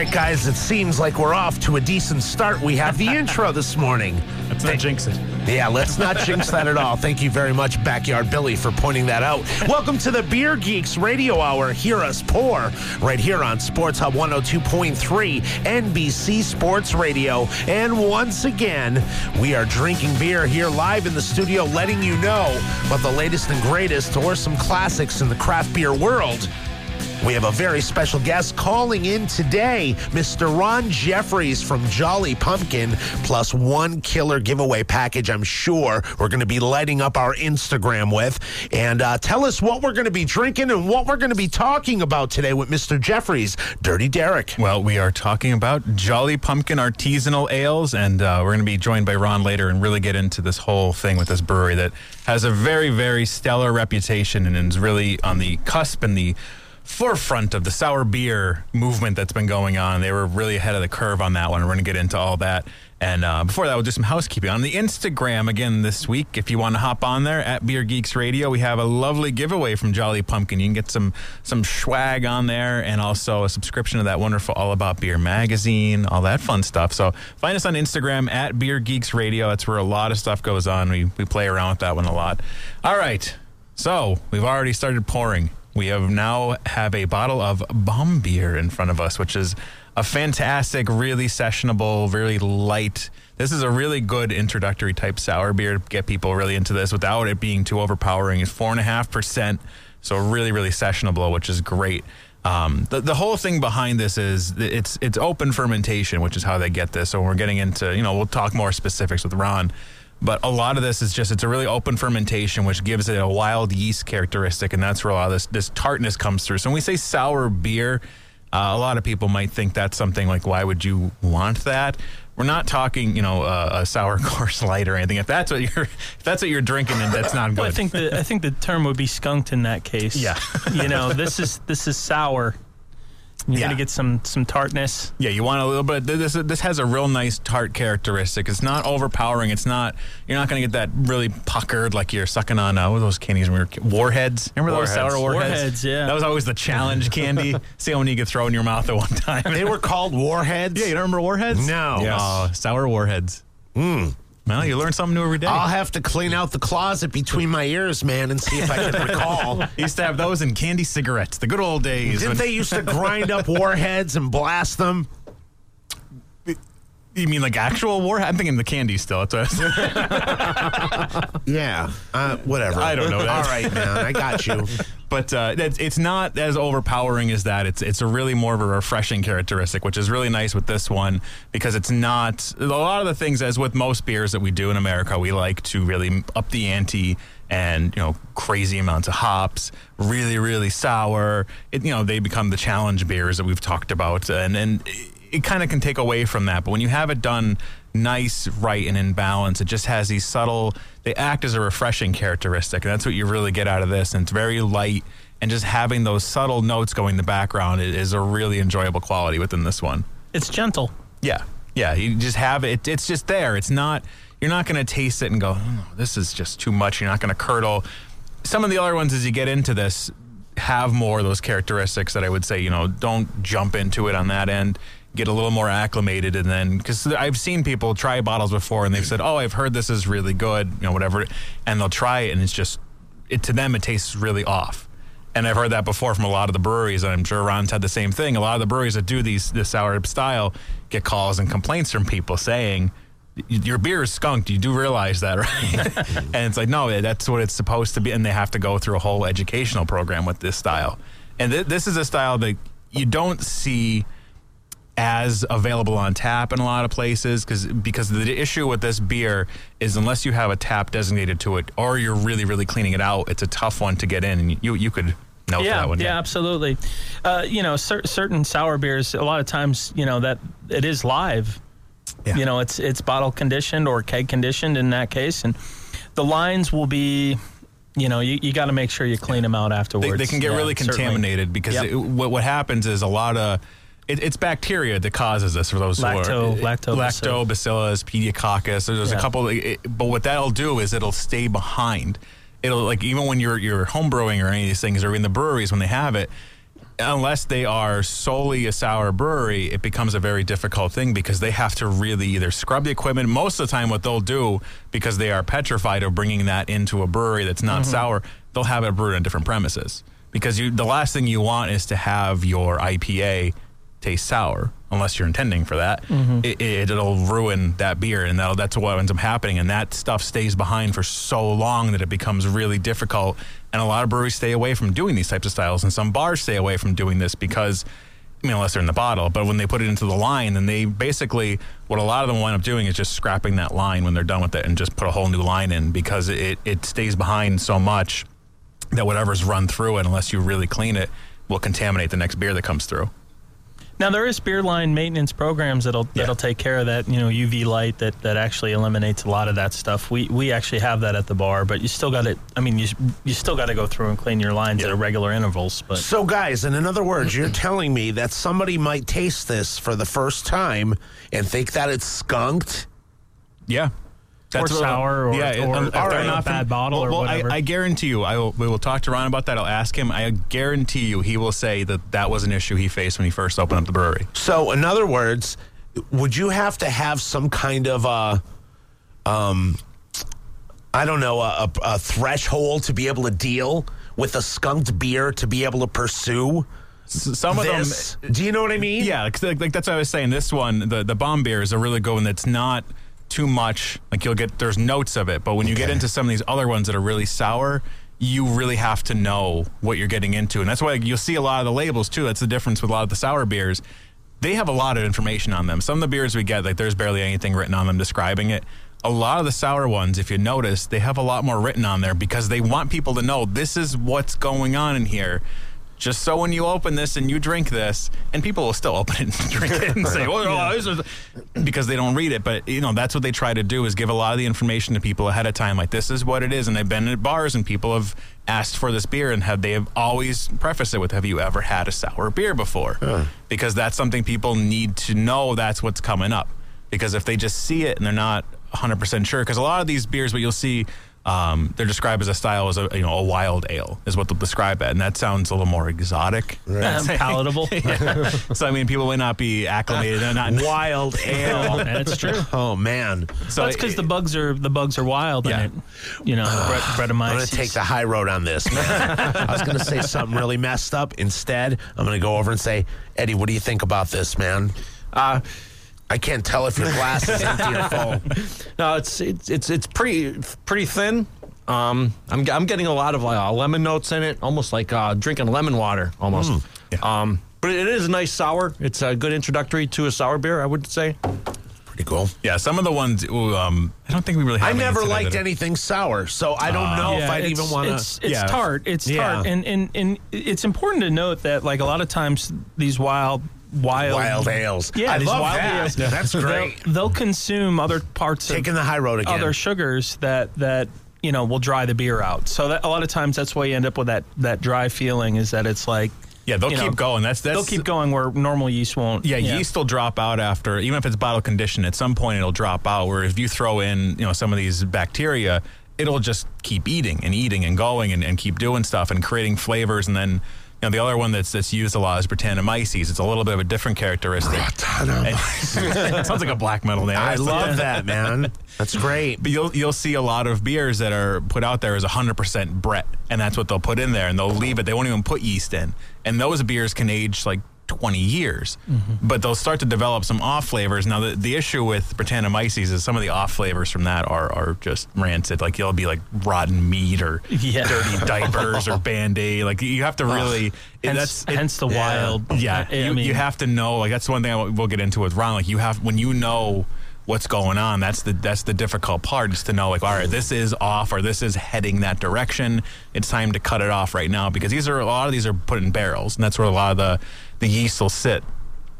Right, guys, it seems like we're off to a decent start. We have the intro this morning. Let's not jinx it. Yeah, let's not jinx that at all. Thank you very much, Backyard Billy, for pointing that out. Welcome to the Beer Geeks Radio Hour. Hear us pour right here on Sports Hub 102.3 NBC Sports Radio. And once again, we are drinking beer here live in the studio, letting you know about the latest and greatest or some classics in the craft beer world. We have a very special guest calling in today, Mr. Ron Jeffries from Jolly Pumpkin, plus one killer giveaway package, I'm sure we're going to be lighting up our Instagram with. And uh, tell us what we're going to be drinking and what we're going to be talking about today with Mr. Jeffries. Dirty Derek. Well, we are talking about Jolly Pumpkin artisanal ales, and uh, we're going to be joined by Ron later and really get into this whole thing with this brewery that has a very, very stellar reputation and is really on the cusp and the forefront of the sour beer movement that's been going on. They were really ahead of the curve on that one. We're going to get into all that. And uh, before that, we'll do some housekeeping. On the Instagram again this week, if you want to hop on there at Beer Geeks Radio, we have a lovely giveaway from Jolly Pumpkin. You can get some some swag on there and also a subscription to that wonderful All About Beer magazine, all that fun stuff. So find us on Instagram at Beer Geeks Radio. That's where a lot of stuff goes on. We, we play around with that one a lot. All right. So we've already started pouring we have now have a bottle of Bam Bière in front of us, which is a fantastic, really sessionable, really light. This is a really good introductory type sour beer to get people really into this without it being too overpowering. It's four and a half percent, so really, really sessionable, which is great. Um, the, the whole thing behind this is it's it's open fermentation, which is how they get this. So we're getting into you know we'll talk more specifics with Ron but a lot of this is just it's a really open fermentation, which gives it a wild yeast characteristic, and that's where a lot of this this tartness comes through. So when we say sour beer, uh, a lot of people might think that's something like, why would you want that? We're not talking, you know, uh, a sour Coors Light or anything. If that's what you're, if that's what you're drinking, then that's not good. Well, I think the I think the term would be skunked in that case. Yeah. you know, this is this is sour. You're yeah. gonna get some some tartness. Yeah, you want a little bit. This this has a real nice tart characteristic. It's not overpowering. It's not. You're not gonna get that really puckered like you're sucking on uh, what those candies when we were warheads. Remember warheads. those sour warheads? Warheads, yeah. That was always the challenge candy. See how many you could throw in your mouth at one time. they were called warheads. Yeah, you don't remember warheads? No. Yes. Oh, sour warheads. Hmm. Well, you learn something new every day. I'll have to clean out the closet between my ears, man, and see if I can recall. used to have those in candy cigarettes, the good old days. Didn't when... they used to grind up warheads and blast them? You mean like actual war? I'm thinking the candy still. A yeah, uh, whatever. I don't know. that. All right, man, I got you. But uh, it's not as overpowering as that. It's it's a really more of a refreshing characteristic, which is really nice with this one because it's not a lot of the things as with most beers that we do in America. We like to really up the ante and you know crazy amounts of hops, really really sour. It, you know they become the challenge beers that we've talked about, and and it kind of can take away from that. But when you have it done nice, right, and in balance, it just has these subtle. They act as a refreshing characteristic, and that's what you really get out of this. And it's very light, and just having those subtle notes going in the background is a really enjoyable quality within this one. It's gentle. Yeah, yeah. You just have it. It's just there. It's not. You're not going to taste it and go, oh, "This is just too much." You're not going to curdle. Some of the other ones, as you get into this, have more of those characteristics that I would say, you know, don't jump into it on that end get a little more acclimated and then because I've seen people try bottles before and they've said, "Oh, I've heard this is really good," you know, whatever, and they'll try it and it's just it to them it tastes really off. And I've heard that before from a lot of the breweries, and I'm sure Ron's had the same thing. A lot of the breweries that do these this sour style get calls and complaints from people saying, "Your beer is skunked." You do realize that, right? and it's like, no, that's what it's supposed to be, and they have to go through a whole educational program with this style. And th- this is a style that you don't see as available on tap in a lot of places because because the issue with this beer is unless you have a tap designated to it or you're really really cleaning it out, it's a tough one to get in, and you you could. Note yeah, one, yeah, yeah, absolutely. Uh, you know, cer- certain sour beers, a lot of times, you know, that it is live. Yeah. You know, it's it's bottle conditioned or keg conditioned in that case, and the lines will be you know, you, you got to make sure you clean yeah. them out afterwards. They, they can get really contaminated certainly. because yep. it, what, what happens is a lot of it, it's bacteria that causes this for those lacto, who are lacto, lactobacillus, pediococcus. There's yeah. a couple, it, but what that'll do is it'll stay behind. It'll like even when you're you're home brewing or any of these things or in the breweries when they have it, unless they are solely a sour brewery, it becomes a very difficult thing because they have to really either scrub the equipment. Most of the time, what they'll do because they are petrified of bringing that into a brewery that's not Mm-hmm. sour, they'll have it brewed on different premises because you the last thing you want is to have your IPA taste sour unless you're intending for that. Mm-hmm. It, it, it'll ruin that beer, and that'll, that's what ends up happening. And that stuff stays behind for so long that it becomes really difficult. And a lot of breweries stay away from doing these types of styles, and some bars stay away from doing this because. I mean, unless they're in the bottle, but when they put it into the line, then they basically, what a lot of them wind up doing is just scrapping that line when they're done with it and just put a whole new line in because it, it stays behind so much that whatever's run through it, unless you really clean it, will contaminate the next beer that comes through. Now there is beer line maintenance programs that'll Yeah. that'll take care of that. You know, UV light that, that actually eliminates a lot of that stuff. We we actually have that at the bar, but you still got to. I mean, you you still got to go through and clean your lines at regular intervals. But So, guys, and in other words, you're telling me that somebody might taste this for the first time and think that it's skunked? Yeah. Or sour, or- or- um, or if not bad bottle well, or well, whatever. I, I guarantee you, I will, we will talk to Ron about that. I'll ask him. I guarantee you, he will say that that was an issue he faced when he first opened up the brewery. So, in other words, would you have to have some kind of a, um, I don't know, a, a, a threshold to be able to deal with a skunked beer to be able to pursue Some of this? them, Do you know what I mean? Yeah, 'cause, like, like that's what I was saying. This one, the the Bam Bière is a really good one. That's not too much. Like you'll get there's notes of it, but when you get into some of these other ones that are really sour, you really have to know what you're getting into, and that's why you'll see a lot of the labels too. That's the difference with a lot of the sour beers. They have a lot of information on them. Some of the beers we get, like there's barely anything written on them describing it. A lot of the sour ones, if you notice, they have a lot more written on there because they want people to know this is what's going on in here just so when you open this and you drink this, and people will still open it and drink it and say, "Well, oh, this is," because they don't read it. But you know, that's what they try to do is give a lot of the information to people ahead of time. Like this is what it is, and they've been at bars and people have asked for this beer and have they have always prefaced it with, "Have you ever had a sour beer before?" Because that's something people need to know. That's what's coming up. Because if they just see it and they're not 100 percent sure, because a lot of these beers, what you'll see um, they're described as a style as a you know a wild ale is what they'll describe it, and that sounds a little more exotic. um, palatable. So I mean, people may not be acclimated. They're not Wild ale. That's true. Oh man, So That's because it- the bugs are the bugs are wild Yeah. in it. You know, Bre- I'm gonna take the high road on this. Man. I was going to say something really messed up. Instead, I'm going to go over and say, Eddie, what do you think about this, man? Uh, I can't tell if your glass is empty or full. no, it's it's it's it's pretty pretty thin. Um, I'm I'm getting a lot of uh, lemon notes in it, almost like uh, drinking lemon water, almost. Yeah. Um, but it is a nice sour. It's a good introductory to a sour beer, I would say. Pretty cool. yeah, some of the ones. Um, I don't think we really. Have I any never liked anything sour, so I don't know if I'd even it's- want It's, to. it's Yeah. tart. It's Yeah. tart, and, and and it's important to note that like a lot of times these wild wild Wild ales. Yeah, I these love wild that. ales. That's they'll- great. They'll, consume other parts Taking of the high road again. other sugars that that you know will dry the beer out. So that a lot of times that's why you end up with that that dry feeling is that it's like Yeah, they'll you keep know, going. That's that's they'll keep going where normal yeast won't. Yeah, yeast will drop out after, even if it's bottle conditioned. At some point, it'll drop out. Where if you throw in, you know, some of these bacteria, it'll just keep eating and eating and going and, and keep doing stuff and creating flavors. And then, you know, the other one that's that's used a lot is Brettanomyces. It's a little bit of a different characteristic. it sounds like a black metal name. I love that, man. That's great. But you'll you'll see a lot of beers that are put out there as 100% Brett, and that's what they'll put in there, and they'll leave it. They won't even put yeast in, and those beers can age like 20 years, mm-hmm. but they'll start to develop some off flavors. Now the, the issue with Brettanomyces is some of the off flavors from that are are just rancid. Like you'll be like rotten meat or Yeah. dirty diapers or band aid. Like you have to really. Hence, that's it- hence the wild. yeah, I you, mean, you have to know. Like that's one thing I will- we'll get into with Ron. Like you have when you know what's going on. That's the that's the difficult part is to know like all right, this is off or this is heading that direction. It's time to cut it off right now because these are a lot of these are put in barrels and that's where a lot of the the yeast will sit.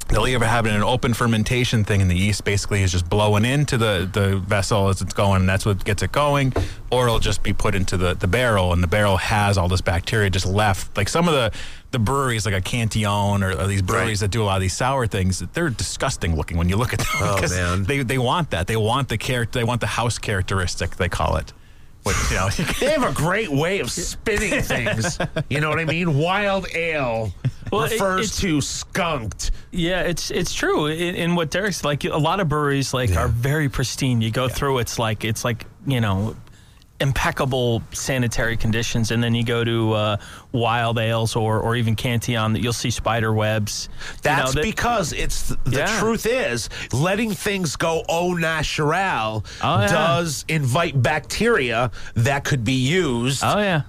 They'll either have an open fermentation thing, and the yeast basically is just blowing into the, the vessel as it's going, and that's what gets it going, or it'll just be put into the, the barrel, and the barrel has all this bacteria just left. Like some of the, the breweries, like a Cantillon or, or these breweries that do a lot of these sour things, they're disgusting looking when you look at them. Oh, man. They, they want that. They want the character. They want the house characteristic. They call it. Which, you know, They have a great way of spinning things. You know what I mean? Wild ale. Well, it- refers it's- to skunked. Yeah, it's it's true. In, in what Derek's like, a lot of breweries like are very pristine. You go through, it's like it's like you know, impeccable sanitary conditions, and then you go to uh, Wild Ales or or even Cantillon, that you'll see spider webs. You know, That's that- because it's the Yeah. truth is letting things go au natural Oh, yeah. does invite bacteria that could be used. Oh yeah.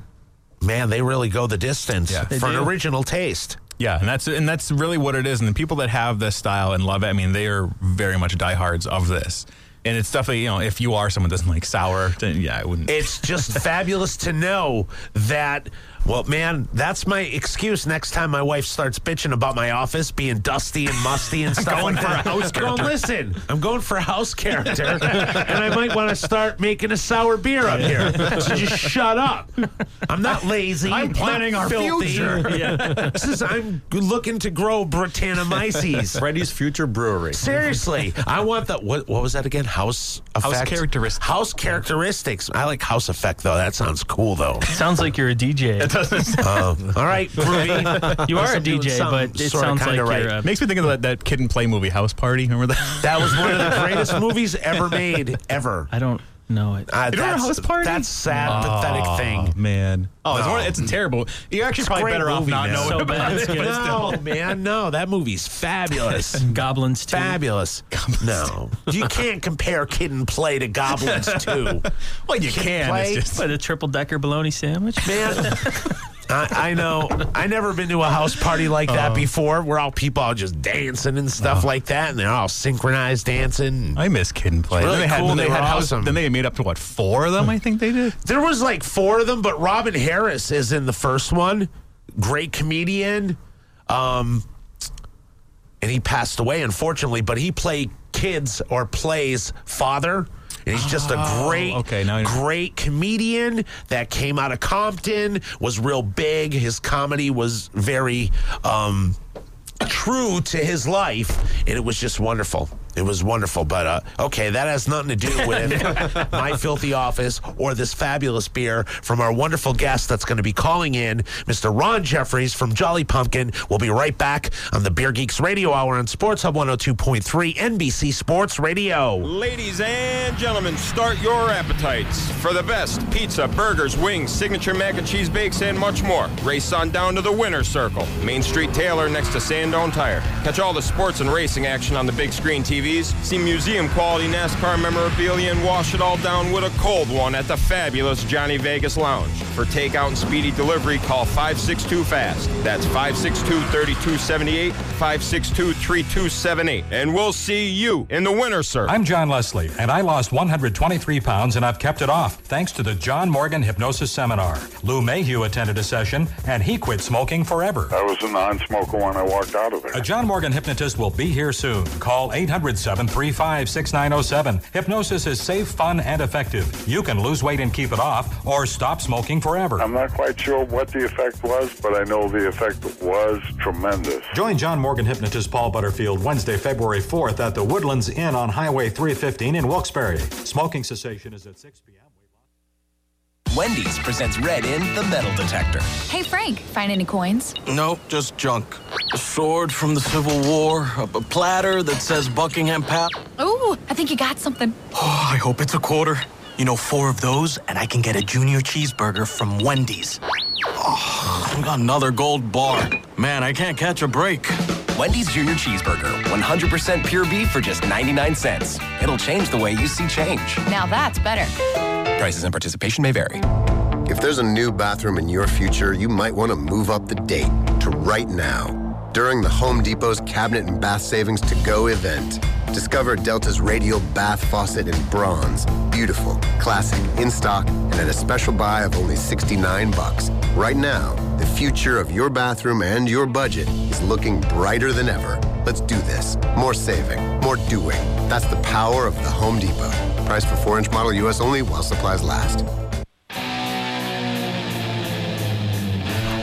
Man, they really go the distance Yeah. for They an original taste. Yeah, and that's and that's really what it is. And the people that have this style and love it, I mean, they are very much diehards of this. And it's definitely, you know, if you are someone that doesn't like sour, yeah, I wouldn't. It's just fabulous to know that. Well, man, that's my excuse next time my wife starts bitching about my office being dusty and musty and stuff Going like for a house Going, character. listen, I'm going for a house character, and I might want to start making a sour beer up here. So just shut up. I'm not lazy. I'm planning not our filthy. future. Yeah. This is I'm looking to grow Brettanomyces. Freddie's Future Brewery. Seriously, I want the what? What was that again? House effect? characteristics. House characteristics. I like house effect though. That sounds cool though. Sounds like you're a DJ. It doesn't. Um, all right, Groovy. You are a I'm doing DJ, but it sorta sounds like kinda you're right. a, Makes me think of that, that kid and play movie House Party. Remember that? That was one of the greatest movies ever made, ever. I don't know it. Uh, You don't know that's, House Party? That's sad, pathetic Oh, thing. man. Oh, it's, No. one, it's terrible. You're actually It's probably great better off not knowing So about bad, it. it's good. but still. No, man, no. That movie's fabulous. Goblins too. fabulous. Goblins No, you can't compare Kid and Play to Goblins 2. Well, you can. Play. It's just, What a triple decker bologna sandwich. Man, I, I know. I never been to a house party like that before, where all people are just dancing and stuff like that, and they're all synchronized dancing. I miss Kid and Play. really then they had, cool. then They they had House. awesome. Then they made up to what four of them? I think they did. There was like four of them, but Robin Harris is in the first one. Great comedian. Um, and he passed away, unfortunately, but he played kids or plays father. And he's just a great, okay, now I- great comedian that came out of Compton, was real big. His comedy was very um, true to his life, and it was just wonderful. It was wonderful. But uh, okay, that has nothing to do with my filthy office or this fabulous beer from our wonderful guest that's going to be calling in, Mr. Ron Jeffries from Jolly Pumpkin. We'll be right back on the Beer Geeks Radio Hour on Sports Hub 102.3 NBC Sports Radio. Ladies and gentlemen, start your appetites for the best pizza, burgers, wings, signature mac and cheese bakes, and much more. Race on down to the winner's circle, Main Street Taylor next to Sandone Tire. Catch all the sports and racing action on the big screen TVs. See museum quality NASCAR memorabilia and wash it all down with a cold one at the fabulous Johnny Vegas Lounge. For takeout and speedy delivery, call 562 Fast. That's 562 3278, 562 3278. And we'll see you in the winter, sir. I'm John Leslie, and I lost 123 pounds and I've kept it off thanks to the John Morgan Hypnosis Seminar. Lou Mayhew attended a session, and he quit smoking forever. I was a non-smoker when I walked out of there. A John Morgan hypnotist will be here soon. Call 800 735 6907. Hypnosis is safe, fun, and effective. You can lose weight and keep it off, or stop smoking forever. I'm not quite sure what the effect was, but I know the effect was tremendous. Join John Morgan hypnotist Paul Butterfield Wednesday, February 4th at the Woodlands Inn on Highway 315 in Wilkes-Barre. Smoking cessation is at 6 p.m. Wendy's presents Red in the Metal Detector. Hey, Frank, find any coins? Nope, just junk. A sword from the Civil War, a, a platter that says Buckingham Pap. Ooh, I think you got something. Oh, I hope it's a quarter. You know, four of those, and I can get a junior cheeseburger from Wendy's. Oh, I got another gold bar. Man, I can't catch a break. Wendy's Junior Cheeseburger, 100% pure beef for just 99 cents. It'll change the way you see change. Now that's better. Prices and participation may vary. If there's a new bathroom in your future, you might want to move up the date to right now. During the Home Depot's Cabinet and Bath Savings to Go event, discover Delta's radial bath faucet in bronze. Beautiful, classic, in stock, and at a special buy of only 69 bucks. Right now, the future of your bathroom and your budget is looking brighter than ever. Let's do this. More saving, more doing. That's the power of the Home Depot. Price for 4 inch model US only while supplies last.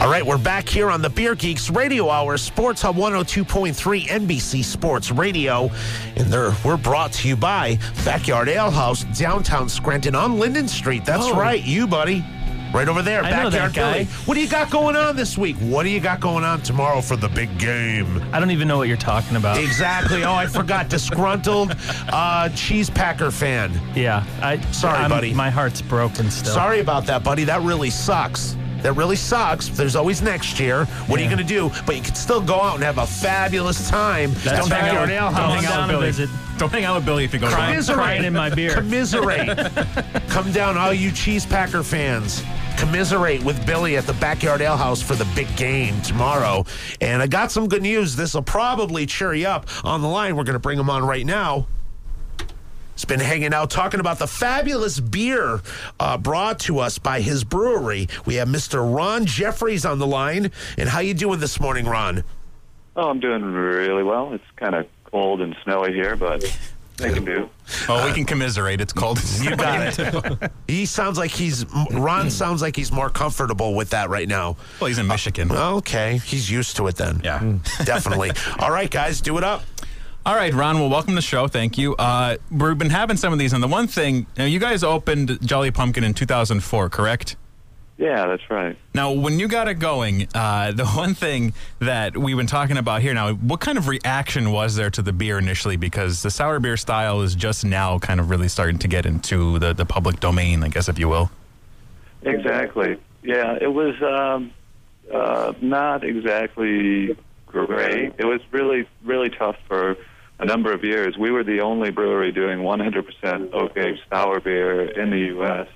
All right, we're back here on the Beer Geeks Radio Hour, Sports Hub 102.3 NBC Sports Radio. And they're, we're brought to you by Backyard Ale House, downtown Scranton on Linden Street. That's Oh. right, you, buddy. Right over there, I know backyard that guy. Billy. What do you got going on this week? What do you got going on tomorrow for the big game? I don't even know what you're talking about. Exactly. Oh, I forgot. Disgruntled uh, cheese packer fan. Yeah. I Sorry, I'm- buddy. My heart's broken still. Sorry about that, buddy. That really sucks. That really sucks. There's always next year. What are you going to do? But you can still go out and have a fabulous time. That's Don't right. hang out Don't hang out Down and Billy. Don't hang out with Billy if you go Crying- Commiserate. crying in my beer. Commiserate. Come down, all you cheese packer fans. Commiserate with Billy at the Backyard Ale House for the big game tomorrow. And I got some good news. This will probably cheer you up. On the line, we're going to bring him on right now. He's been hanging out talking about the fabulous beer uh, brought to us by his brewery. We have Mr. Ron Jeffries on the line. And how you doing this morning, Ron? Oh, I'm doing really well. It's kind of cold and snowy here, but they can do. Oh, we can commiserate. It's called. You got it. he sounds like he's Ron hmm. sounds like he's more comfortable with that right now. Well, he's in Michigan. Uh, okay, he's used to it then. Yeah. Hmm. Definitely. All right, guys, do it up. All right, Ron. Well, welcome to the show. Thank you. Uh, we've been having some of these, and the one thing, you, know, you guys opened Jolly Pumpkin in 2004, correct? Yeah, that's right. Now, when you got it going, uh, the one thing that we've been talking about here now, what kind of reaction was there to the beer initially? Because the sour beer style is just now kind of really starting to get into the, the public domain, I guess, if you will. Exactly. Yeah, it was um, uh, not exactly great. It was really, really tough for a number of years. We were the only brewery doing 100% oak aged sour beer in the U.S.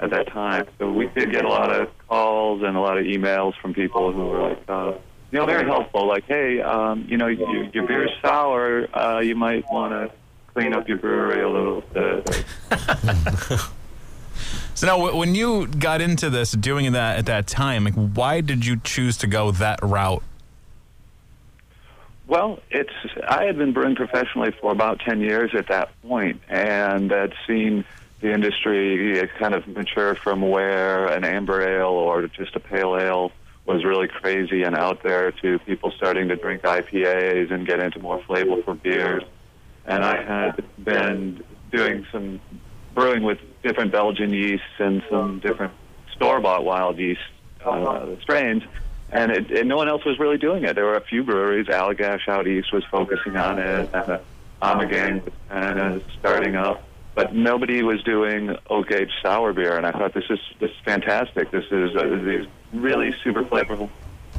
at that time. So we did get a lot of calls and a lot of emails from people who were like, uh, you know, very helpful. Like, hey, um, you know, your, your beer's sour. Uh, you might want to clean up your brewery a little bit. So now, when you got into this, doing that at that time, like, why did you choose to go that route? Well, it's I had been brewing professionally for about ten years at that point, and had seen the industry kind of mature from where an amber ale or just a pale ale was really crazy and out there to people starting to drink IPAs and get into more flavorful beers. And I had been doing some brewing with different Belgian yeasts and some different store-bought wild yeast uh, strains, and, it, and no one else was really doing it. There were a few breweries. Allagash out east was focusing on it, and uh, Ommegang was kind of starting up, but nobody was doing oak aged sour beer. And I thought this is this is fantastic. This is uh, these really super flavorful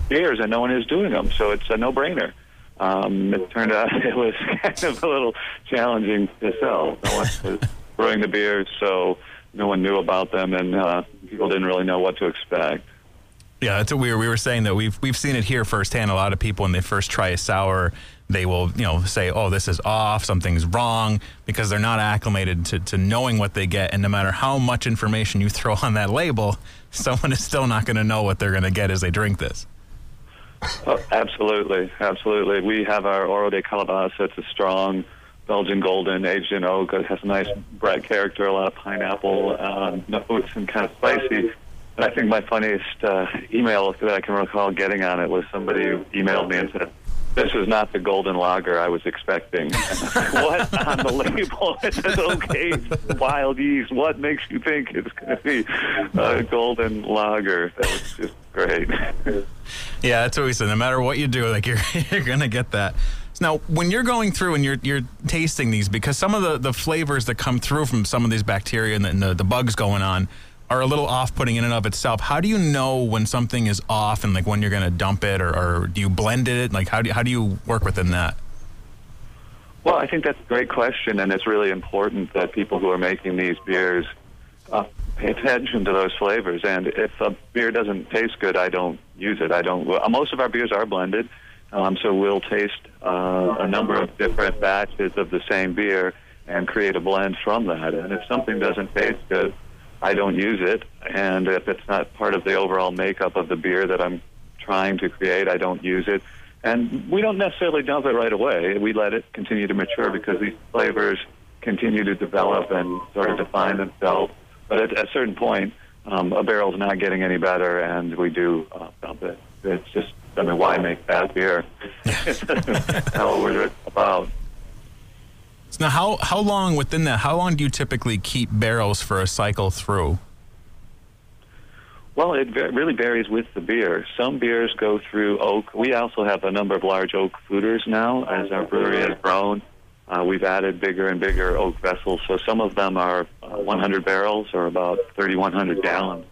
beers, and no one is doing them, so it's a no-brainer. Um, it turned out it was kind of a little challenging to sell. No one was brewing the beers, so no one knew about them, and uh, people didn't really know what to expect. Yeah, that's what we were. We were saying that we've we've seen it here firsthand. A lot of people when they first try a sour, they will you know say, "Oh, this is off. Something's wrong," because they're not acclimated to to knowing what they get. And no matter how much information you throw on that label, someone is still not going to know what they're going to get as they drink this. Oh, absolutely, absolutely. We have our Oro de Calabaza. It's a strong Belgian golden, aged in oak. It has a nice bright character, a lot of pineapple um, notes, and kind of spicy. I think my funniest uh, email that I can recall getting on it was somebody emailed me and said, "This is not the golden lager I was expecting." what on the label? It says okay, wild yeast. What makes you think it's going to be a golden lager? That was just great. Yeah, that's what we said. No matter what you do, like you're you're gonna get that. Now, when you're going through and you're you're tasting these, because some of the, the flavors that come through from some of these bacteria and the, and the, the bugs going on are a little off-putting in and of itself. How do you know when something is off and like when you're gonna dump it, or, or do you blend it? Like how do how do you work within that? Well, I think that's a great question, and it's really important that people who are making these beers uh, pay attention to those flavors. And if a beer doesn't taste good, I don't use it. I don't. Most of our beers are blended, um, so we'll taste uh, a number of different batches of the same beer and create a blend from that. And if something doesn't taste good, I don't use it. And if it's not part of the overall makeup of the beer that I'm trying to create, I don't use it. And we don't necessarily dump it right away. We let it continue to mature because these flavors continue to develop and sort of define themselves. But at a certain point, um, a barrel's not getting any better, and we do uh, dump it. It's just, I mean, why make bad beer? That's how we're about. Now, how how long within that? How long do you typically keep barrels for a cycle through? Well, it really varies with the beer. Some beers go through oak. We also have a number of large oak foeders now as our brewery has grown. Uh, we've added bigger and bigger oak vessels, so some of them are uh, 100 barrels or about 3,100 gallons.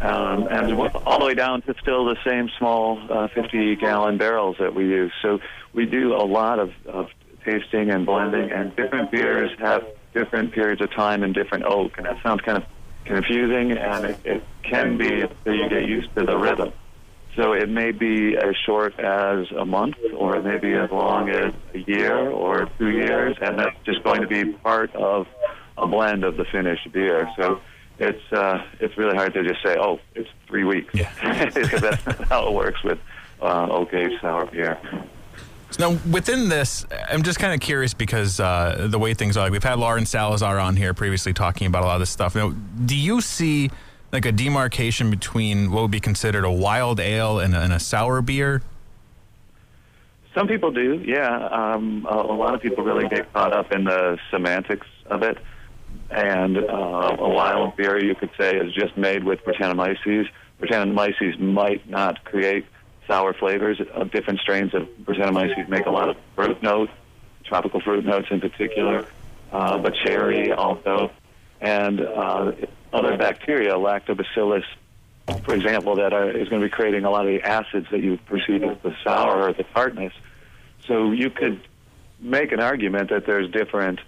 Um, and all the way down to still the same small uh, 50 gallon barrels that we use. So we do a lot of, of tasting and blending, and different beers have different periods of time in different oak, and that sounds kind of confusing, and it, it can be until you get used to the rhythm. So it may be as short as a month, or it may be as long as a year or two years, and that's just going to be part of a blend of the finished beer. So it's uh, it's really hard to just say, oh, it's three weeks, because that's how it works with uh, oak aged sour beer. Now, within this, I'm just kind of curious because uh, the way things are, like we've had Lauren Salazar on here previously talking about a lot of this stuff. Now, do you see like a demarcation between what would be considered a wild ale and a, and a sour beer? Some people do, yeah. Um, a, a lot of people really get caught up in the semantics of it. And uh, a wild beer, you could say, is just made with Brettanomyces. Brettanomyces might not create sour flavors. Of different strains of Brettanomyces make a lot of fruit notes, tropical fruit notes in particular, uh, but cherry also. And uh, other bacteria, lactobacillus, for example, that are, is going to be creating a lot of the acids that you perceive as the sour or the tartness. So you could make an argument that there's different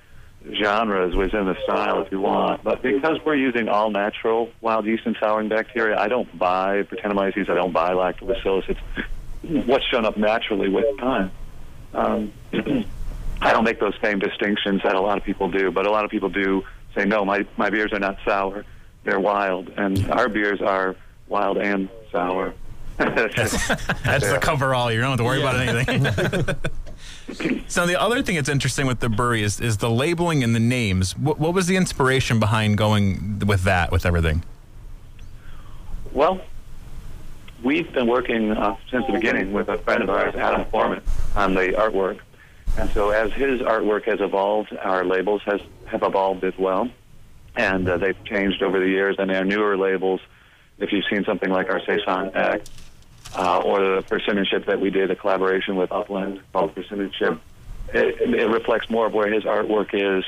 genres within the style if you want. But because we're using all natural wild yeast and souring bacteria, I don't buy Brettanomyces, I don't buy lactobacillus. It's what's shown up naturally with time. Um, I don't make those same distinctions that a lot of people do, but a lot of people do say, no, my, my beers are not sour, they're wild. And our beers are wild and sour. That's the cover all. You don't have to worry about anything. so the other thing that's interesting with the brewery is, is the labeling and the names. What, what was the inspiration behind going with that, with everything? Well, we've been working uh, since the beginning with a friend of ours, Adam Foreman, on the artwork. And so as his artwork has evolved, our labels has have evolved as well. And uh, they've changed over the years. And our newer labels, if you've seen something like our Saison X, uh, or the persimmonship that we did, a collaboration with Upland called Persimmonship, it, it reflects more of where his artwork is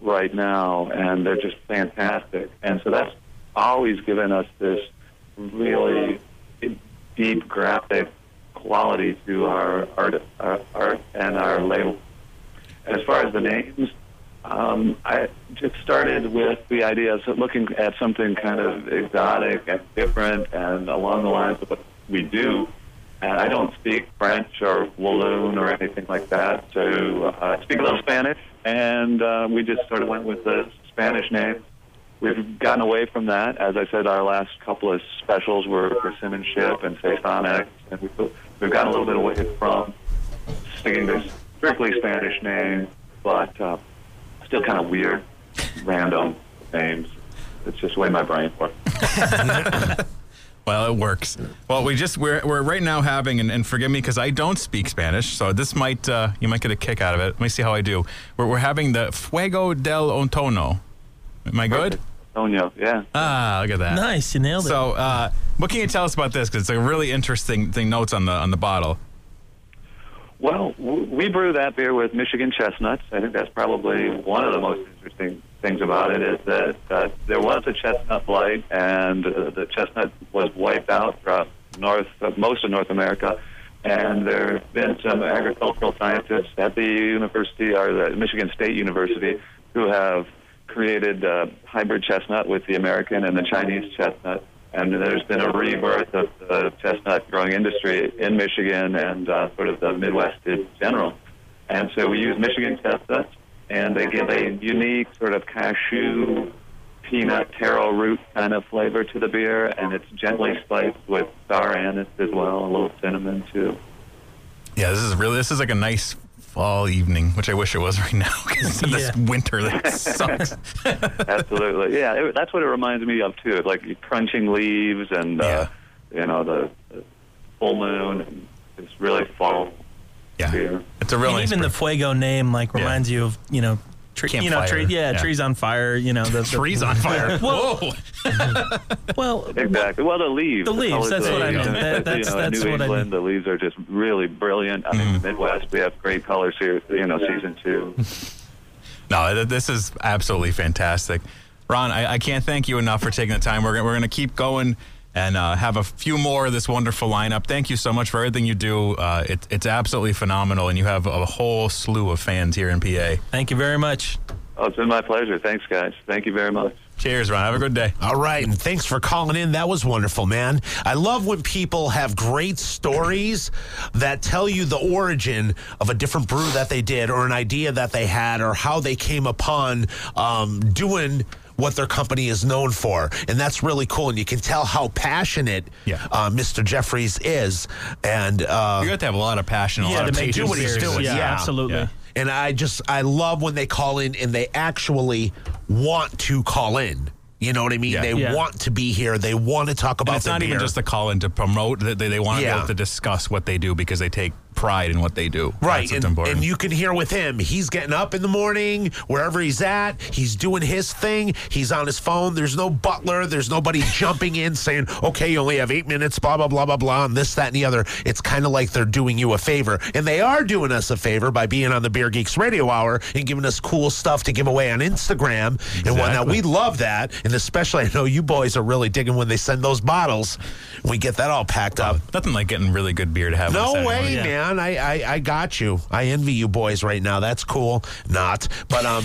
right now, and they're just fantastic. And so that's always given us this really deep graphic quality to our art, our art and our label. As far as the names, um, I just started with the idea of looking at something kind of exotic and different and along the lines of what we do. And I don't speak French or Walloon or anything like that, so uh, I speak a little Spanish, and uh, we just sort of went with the Spanish name. We've gotten away from that. As I said, our last couple of specials were Persimmonship and Saisonic, and we've, we've gotten a little bit away from sticking to strictly Spanish names, but uh, still kind of weird, random names. It's just the way my brain works. Well, it works. Well, we just we're we're right now having and, and forgive me because I don't speak Spanish, so this might uh, you might get a kick out of it. Let me see how I do. We're we're having the Fuego del Otono. Am I good? Otoño, yeah. Ah, look at that. Nice, you nailed it. So, uh, what can you tell us about this? Because it's a really interesting thing. Notes on the on the bottle. Well, we brew that beer with Michigan chestnuts. I think that's probably one of the most interesting things about it is that uh, there was a chestnut blight, and uh, the chestnut was wiped out throughout North uh, most of North America. And there have been some agricultural scientists at the university or the Michigan State University who have created uh, hybrid chestnut with the American and the Chinese chestnut. And there's been a rebirth of the chestnut growing industry in Michigan and uh, sort of the Midwest in general. And so we use Michigan chestnuts, and they give a unique sort of cashew, peanut, taro root kind of flavor to the beer, and it's gently spiced with star anise as well, a little cinnamon too. Yeah, this is really this is like a nice fall evening, which I wish it was right now because this winter that sucks. Absolutely, yeah. It, that's what it reminds me of too. Like crunching leaves and uh, you know the, the full moon. It's really fall. Yeah, beer. it's a real nice even the Fuego name like reminds you of you know Tree, Campfire. you know, tree, yeah, Yeah. trees on fire. You know, the, the Trees on fire. Well, Whoa. well, Exactly. Well, the leaves. The leaves, that's of what I the leaves. meant. You that's- know, in that's New what I England, the leaves are just really brilliant. I Mm. mean, the Midwest, we have great colors here. You know, season two. No, this is absolutely fantastic. Ron, I, I can't thank you enough for taking the time. We're, gonna- we're going to keep going and uh, have a few more of this wonderful lineup. Thank you so much for everything you do. Uh, it, it's absolutely phenomenal, and you have a whole slew of fans here in PA. Thank you very much. Oh, it's been my pleasure. Thanks, guys. Thank you very much. Cheers, Ron. Have a good day. All right, and thanks for calling in. That was wonderful, man. I love when people have great stories that tell you the origin of a different brew that they did, or an idea that they had, or how they came upon um, doing what their company is known for, and that's really cool. And you can tell how passionate Yeah. uh, Mr. Jeffries is, and uh, You have to have a lot of passion, a Yeah, lot to of make patience. do what he's beers. doing. Yeah, Yeah. absolutely. Yeah. And I just I love when they call in and they actually want to call in. You know what I mean? Yeah. They Yeah. want to be here. They want to talk about And it's the not even just a call in to promote. They, they want to Yeah. be able to discuss what they do because they take pride in what they do. Right, That's and, and you can hear with him. He's getting up in the morning, wherever he's at. He's doing his thing. He's on his phone. There's no butler. There's nobody jumping in saying, "Okay, you only have eight minutes." Blah blah blah blah blah, and this, that, and the other. It's kind of like they're doing you a favor, and they are doing us a favor by being on the Beer Geeks Radio Hour and giving us cool stuff to give away on Instagram exactly. and whatnot. We love that, and especially I know you boys are really digging when they send those bottles. We get that all packed up. Nothing like getting really good beer to have. No way. Yeah. man. I, I I got you. I envy you boys right now. That's cool. Not, but um,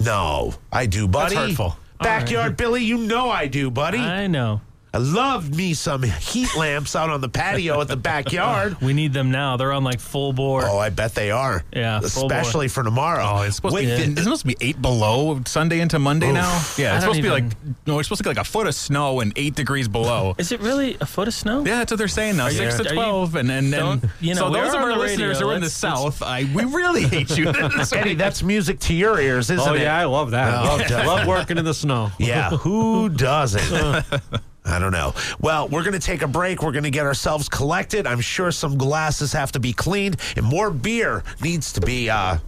no, I do, buddy. hurtful. Backyard Billy, you know I do, buddy. I, I know. love me some heat lamps out on the patio at the backyard. We need them now. They're on like full bore. Oh, I bet they are. Yeah, full especially for tomorrow. Oh, it's supposed, Wait, to be, th- it's supposed to be eight below Sunday into Monday Oof. now. Yeah, I it's don't supposed to be like even- no, it's supposed to be like a foot of snow and eight degrees below. Is it really a foot of snow? Yeah, that's what they're saying now. Are Six you- to are you- twelve, and and, and you know, so we those are of our listeners who are in the Let's- let's- south, I we really hate you. Eddie, that's music to your ears, isn't Oh it? yeah, I love that. I love, I love working in the snow. Yeah, who doesn't? I don't know. Well, we're going to take a break. We're going to get ourselves collected. I'm sure some glasses have to be cleaned, and more beer needs to be uh,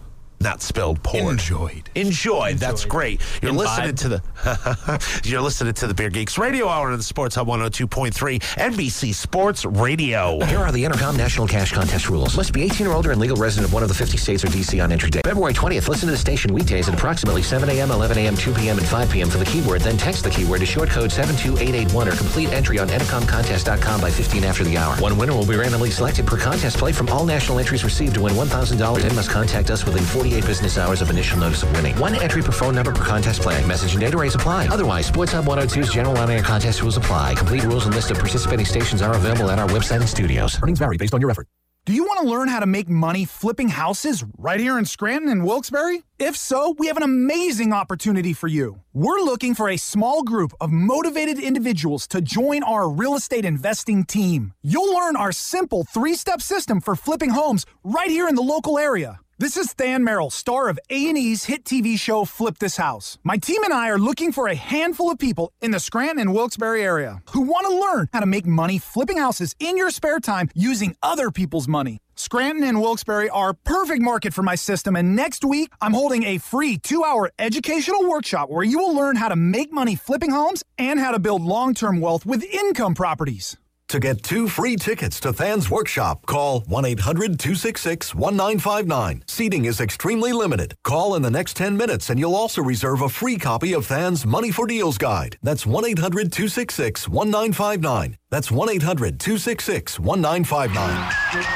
not spilled, poured. Enjoyed. Enjoyed. That's great. You're listening to the You're listening to the Beer Geeks Radio Hour on the Sports Hub 102.3 NBC Sports Radio. Here are the Entercom National Cash Contest rules. Must be 18 or older and legal resident of one of the 50 states or DC on entry day. February 20th, listen to the station weekdays at approximately 7 a.m., 11 a.m., 2 p.m., and 5 p.m. for the keyword. Then text the keyword to short code 72881 or complete entry on entercomcontest.com by 15 after the hour. One winner will be randomly selected per contest. Play from all national entries received to win $1,000 and must contact us within 48 business hours of initial notice of winning. One entry per phone number per contest plan. Message and data rates apply. Otherwise, Sports Hub 102's general on-air contest rules apply. Complete rules and list of participating stations are available at our website and studios. Earnings vary based on your effort. Do you want to learn how to make money flipping houses right here in Scranton and Wilkes-Barre? If so, we have an amazing opportunity for you. We're looking for a small group of motivated individuals to join our real estate investing team. You'll learn our simple three-step system for flipping homes right here in the local area. This is Than Merrill, star of A&E's hit TV show Flip This House. My team and I are looking for a handful of people in the Scranton and Wilkes-Barre area who want to learn how to make money flipping houses in your spare time using other people's money. Scranton and Wilkes-Barre are perfect market for my system, and next week I'm holding a free two-hour educational workshop where you will learn how to make money flipping homes and how to build long-term wealth with income properties. To get two free tickets to Than's workshop, call 1 800 266 1959. Seating is extremely limited. Call in the next 10 minutes and you'll also reserve a free copy of Than's Money for Deals Guide. That's 1 800 266 1959. That's 1 800 266 1959.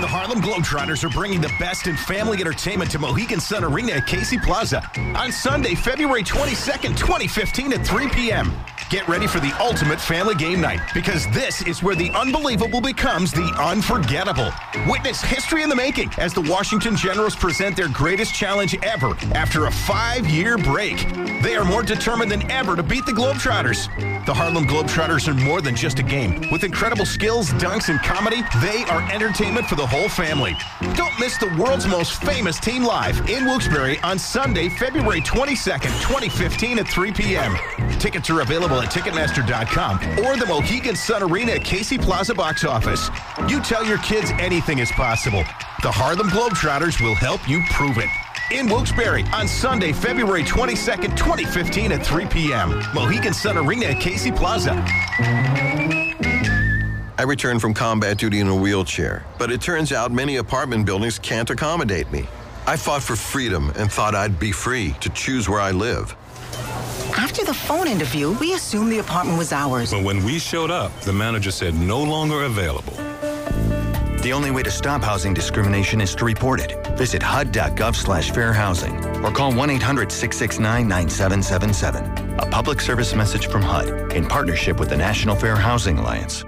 The Harlem Globetrotters are bringing the best in family entertainment to Mohegan Sun Arena at Casey Plaza on Sunday, February 22nd, 2015 at 3 p.m. Get ready for the ultimate family game night because this is where the unbelievable becomes the unforgettable. Witness history in the making as the Washington Generals present their greatest challenge ever after a five year break. They are more determined than ever to beat the Globetrotters. The Harlem Globetrotters are more than just a game. With incredible skills, dunks, and comedy, they are entertainment for the whole family. Don't miss the world's most famous team live in Wilkes-Barre on Sunday, February 22nd, 2015 at 3 p.m. Tickets are available at Ticketmaster.com or the Mohegan Sun Arena at Casey Plaza box office. You tell your kids anything is possible. The Harlem Globetrotters will help you prove it. in Wilkes-Barre on Sunday, February 22nd, 2015 at 3 p.m. Mohegan Sun Arena at Casey Plaza. I returned from combat duty in a wheelchair, but it turns out many apartment buildings can't accommodate me. I fought for freedom and thought I'd be free to choose where I live. After the phone interview, we assumed the apartment was ours. But when we showed up, the manager said no longer available. The only way to stop housing discrimination is to report it. Visit HUD.gov slash fair housing or call 1-800-669-9777. A public service message from HUD in partnership with the National Fair Housing Alliance.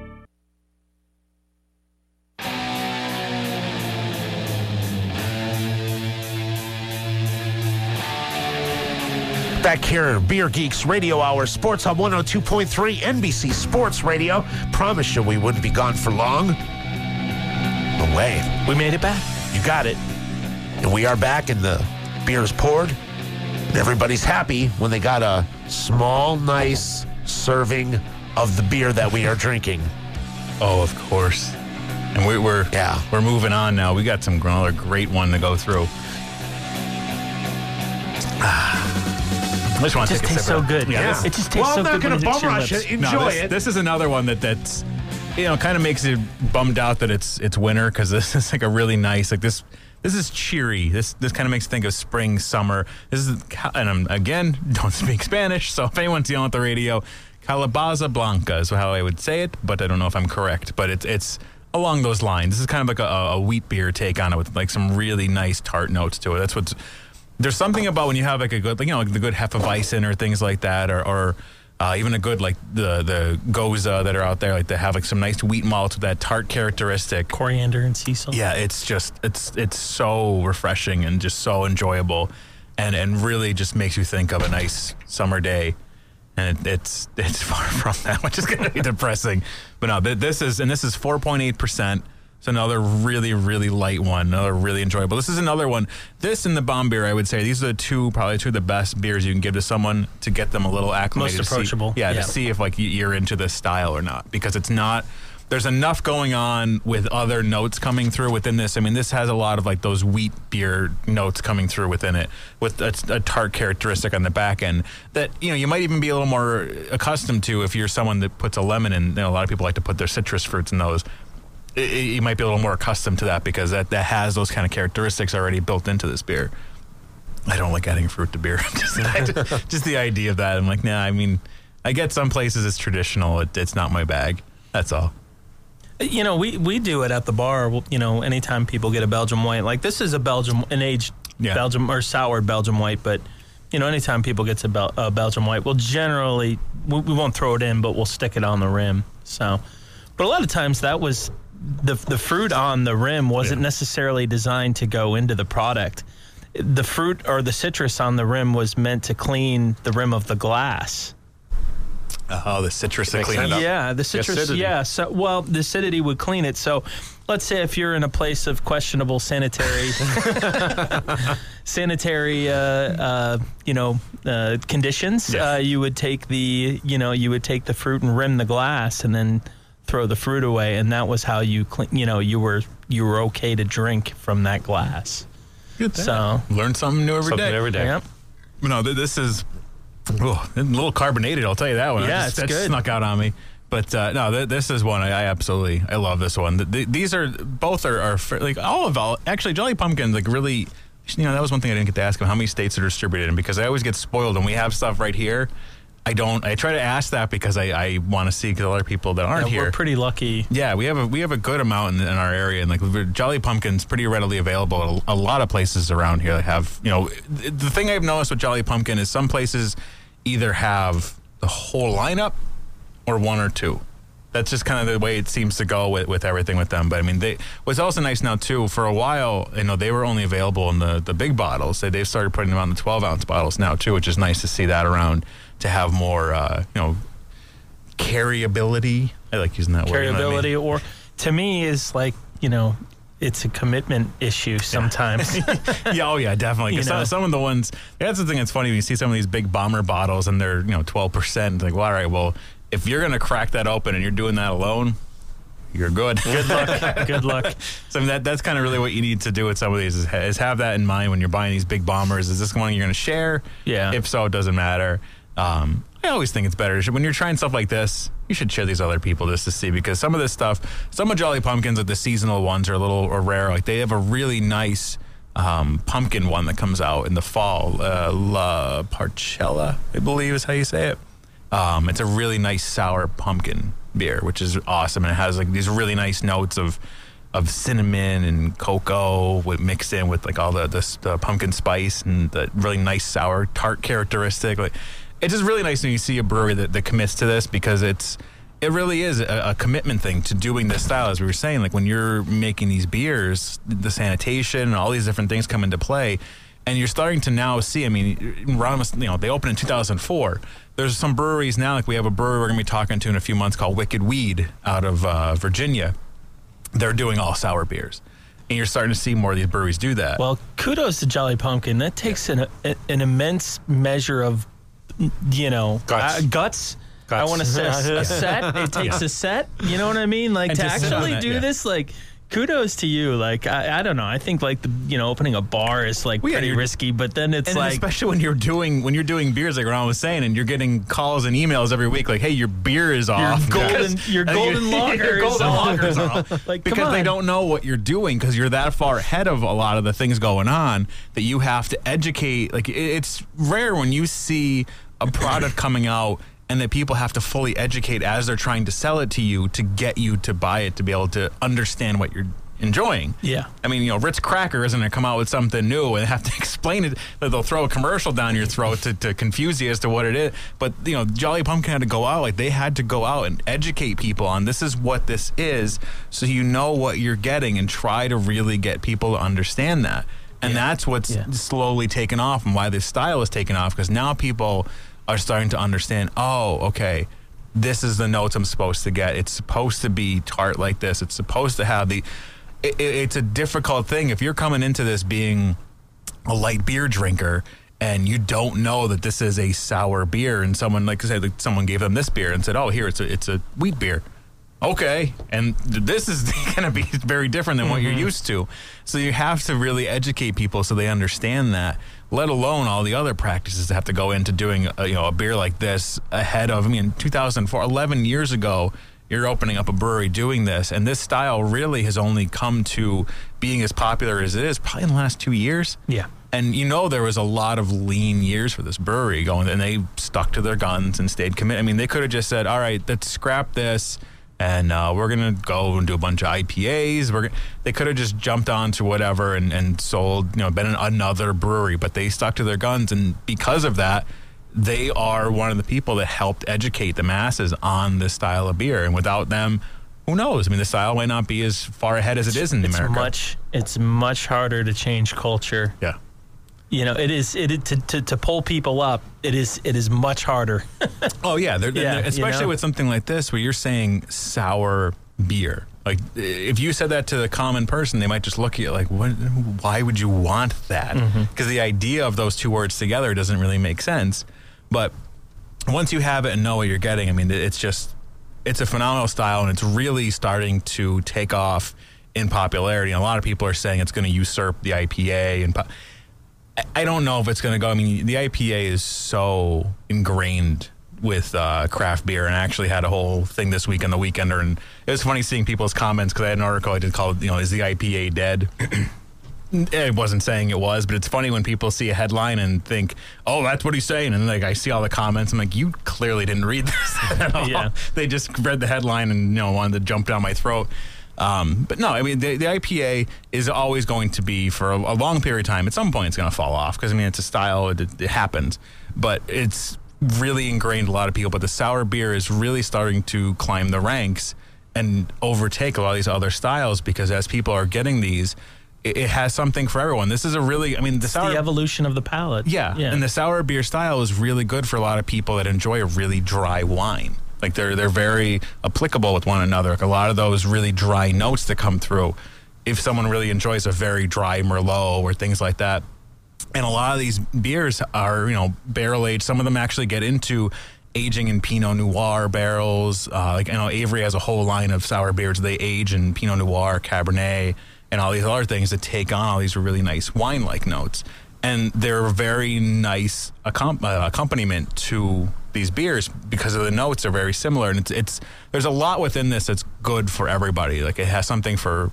Back here, Beer Geeks Radio Hour, Sports Hub 102.3, NBC Sports Radio. Promise you we wouldn't be gone for long. But wait. We made it back. You got it. And we are back, and the beer is poured. And everybody's happy when they got a small, nice serving of the beer that we are drinking. Oh, of course. And we, we're yeah we're moving on now. We got some another great one to go through. Just want to It just take a tastes sip so good. Yeah, Yeah. this- It just tastes Well, so I'm not good gonna when it hits bum rush lips. it. No, Enjoy this, it. This is another one that that's you know kind of makes it bummed out that it's it's winter because this is like a really nice like this. This is cheery. This this kind of makes me think of spring, summer. This is and I'm again don't speak Spanish, so if anyone's yelling at the radio, Calabaza Blanca is how I would say it, but I don't know if I'm correct. But it's it's along those lines. This is kind of like a, a wheat beer take on it with like some really nice tart notes to it. That's what's there's something about when you have like a good, like, you know, like the good Hefeweizen or things like that, or, or uh, even a good like the the Gose that are out there, like they have like some nice wheat malts with that tart characteristic, coriander and sea salt. Yeah, it's just it's it's so refreshing and just so enjoyable, and and really just makes you think of a nice summer day. And it, it's it's far from that, which is going to be depressing. But no, th- this is and this is 4.8 percent. It's another really, really light one. Another really enjoyable. This is another one. This and the Bam Bière, I would say, these are the two probably two of the best beers you can give to someone to get them a little acclimated. Most to see- approachable. yeah, Yeah. to see if like you- you're into this style or not, because it's not. There's enough going on with other notes coming through within this. I mean, this has a lot of like those wheat beer notes coming through within it, with a, a tart characteristic on the back end that you know you might even be a little more accustomed to if you're someone that puts a lemon in. You know, a lot of people like to put their citrus fruits in those you might be a little more accustomed to that because that, that has those kind of characteristics already built into this beer. I don't like adding fruit to beer. just, just the idea of that. I'm like, nah, I mean, I get some places it's traditional. It, it's not my bag. That's all. You know, we, we do it at the bar. You know, anytime people get a Belgium white, like this is a Belgium, an aged Belgium or soured Belgium white, but you know, anytime people get a, Bel- a Belgium white, we'll generally we, we won't throw it in, but we'll stick it on the rim. So, but a lot of times that was the the fruit on the rim wasn't necessarily designed to go into the product. The fruit or the citrus on the rim was meant to clean the rim of the glass. Oh, the citrus to clean it up. Yeah, the citrus. Acidity. Yeah, so well, the acidity would clean it. So, let's say if you're in a place of questionable sanitary, sanitary, uh, uh, you know, uh, conditions, uh, you would take the, you know, you would take the fruit and rim the glass, and then throw the fruit away, and that was how you, clean, you know, you were you were okay to drink from that glass. Good So learn something new every day. Something every day. Yep. No, th- this is oh, a little carbonated. I'll tell you that one. Yeah, just- it's that good. Snuck out on me. But uh, no, th- this is one I, I absolutely I love this one. Th- th- these are both are, are fa- like all of all actually Jolly Pumpkin like really you know that was one thing I didn't get to ask him how many states are distributed in because I always get spoiled and we have stuff right here. I don't. I try to ask that because I, I want to see because other people that aren't Yeah, here. we're pretty lucky. Yeah, we have a we have a good amount in, in our area, and like Jolly Pumpkin's pretty readily available at a, a lot of places around here. That have you know th- the thing I've noticed with Jolly Pumpkin is some places either have the whole lineup or one or two. That's just kind of the way it seems to go with, with everything with them. But I mean, they what's also nice now too. For a while, you know, they were only available in the the big bottles. They they've started putting them on the twelve ounce bottles now too, which is nice to see that around to have more uh, you know carryability. I like using that word. you know I mean? carryability or to me is like you know it's a commitment issue sometimes yeah, oh yeah, definitely. You know? some, some of the ones that's the thing that's funny when you see some of these big bomber bottles and they're you know twelve percent. Like, well, all right, well, if you're gonna crack that open and you're doing that alone, you're good. Good luck. Good luck. So I mean, that that's kind of really what you need to do with some of these is, ha- is have that in mind when you're buying these big bombers. Is this one you're going to share? Yeah. If so, it doesn't matter. Um, I always think it's better when you're trying stuff like this. You should share these other people just to see because some of this stuff, some of Jolly Pumpkins, like the seasonal ones, are a little or rare. Like they have a really nice um, pumpkin one that comes out in the fall. Uh, La Parcela, I believe is how you say it. Um, it's a really nice sour pumpkin beer, which is awesome, and it has like these really nice notes of of cinnamon and cocoa with mixed in with like all the, the the pumpkin spice and the really nice sour tart characteristic. Like it's just really nice when you see a brewery that, that commits to this because it's it really is a, a commitment thing to doing this style. As we were saying, like when you're making these beers, the sanitation and all these different things come into play. And you're starting to now see. I mean, was, you know, they opened in 2004. There's some breweries now. Like we have a brewery we're gonna be talking to in a few months called Wicked Weed out of uh, Virginia. They're doing all sour beers, and you're starting to see more of these breweries do that. Well, kudos to Jolly Pumpkin. That takes an a, an immense measure of, you know, Guts. uh, guts. I want to say a, a set. It takes Yeah. a set. You know what I mean? Like And to to actually that, do yeah. this, like. Kudos to you. Like I, I don't know. I think like the you know opening a bar is like Well, yeah, pretty risky, but then it's and like especially when you're doing when you're doing beers like Ron was saying, and you're getting calls and emails every week like, "Hey, your beer is off. Your golden- your golden lager your is golden off." lagers off." Like, because they don't know what you're doing because you're that far ahead of a lot of the things going on that you have to educate. Like it- it's rare when you see a product coming out. And that people have to fully educate as they're trying to sell it to you to get you to buy it to be able to understand what you're enjoying. Yeah. I mean, you know, Ritz Cracker isn't going to come out with something new and have to explain it. They'll throw a commercial down your throat to, to confuse you as to what it is. But you know, Jolly Pumpkin had to go out. Like they had to go out and educate people on this is what this is, so you know what you're getting and try to really get people to understand that. And that's what's Yeah. slowly taken off and why this style is taken off because now people are starting to understand. Oh, okay this is the notes I'm supposed to get. It's supposed to be tart like this. It's supposed to have the. It, it- it's a difficult thing if you're coming into this being a light beer drinker and you don't know that this is a sour beer, and someone like I said, like someone gave them this beer and said, "Oh, here it's a it's a wheat beer." Okay, and this is going to be very different than what you're mm-hmm. used to. So you have to really educate people so they understand that. Let alone all the other practices that have to go into doing a, you know a beer like this ahead of. I mean, 2004, 11 years ago, you're opening up a brewery doing this, and this style really has only come to being as popular as it is probably in the last two years. Yeah. And you know there was a lot of lean years for this brewery going, and they stuck to their guns and stayed committed. I mean, they could have just said, "All right, let's scrap this, and uh, we're gonna go and do a bunch of IPAs." We're g-" they could have just jumped on to whatever and, and sold, you know, been another brewery, but they stuck to their guns, and because of that, they are one of the people that helped educate the masses on this style of beer. And without them, who knows? I mean, the style might not be as far ahead as it is in it's America. much it's much harder to change culture. Yeah. You know, it is it to, to to pull people up. It is it is much harder. Oh yeah, they're, they're- Yeah, you especially know? with something like this where you're saying sour beer. Like if you said that to the common person, they might just look at you like, "What? Why would you want that?" Mm-hmm. Because the idea of those two words together doesn't really make sense. But once you have it and know what you're getting, I mean, it's just it's a phenomenal style, and it's really starting to take off in popularity. And a lot of people are saying it's going to usurp the IPA and. Po- I- don't know if it's going to go. I mean, the IPA is so ingrained with uh, craft beer, and I actually had a whole thing this week on the weekender, and it was funny seeing people's comments because I had an article I did called, you know, "Is the IPA dead?" I wasn't saying it was, but it's funny when people see a headline and think, "Oh, that's what he's saying," and like I see all the comments, I'm like, "You clearly didn't read this at all." Yeah. They just read the headline and you know wanted to jump down my throat. Um, but no, I mean the, the IPA is always going to be for a, a long period of time. At some point, it's going to fall off because I mean it's a style; it, it happens. But it's really ingrained a lot of people. But the sour beer is really starting to climb the ranks and overtake a lot of these other styles because as people are getting these, it, it has something for everyone. This is a really, I mean, the sour the evolution of the palate. yeah, yeah. and the sour beer style is really good for a lot of people that enjoy a really dry wine. Like they're they're very applicable with one another. Like a lot of those really dry notes that come through. If someone really enjoys a very dry Merlot or things like that, and a lot of these beers are you know barrel aged. Some of them actually get into aging in Pinot Noir barrels. Uh, like I know Avery has a whole line of sour beers. They age in Pinot Noir, Cabernet, and all these other things that take on all these really nice wine-like notes. And they're a very nice accom- uh, accompaniment to these beers because of the notes are very similar. And it's, it's there's a lot within this that's good for everybody. Like it has something for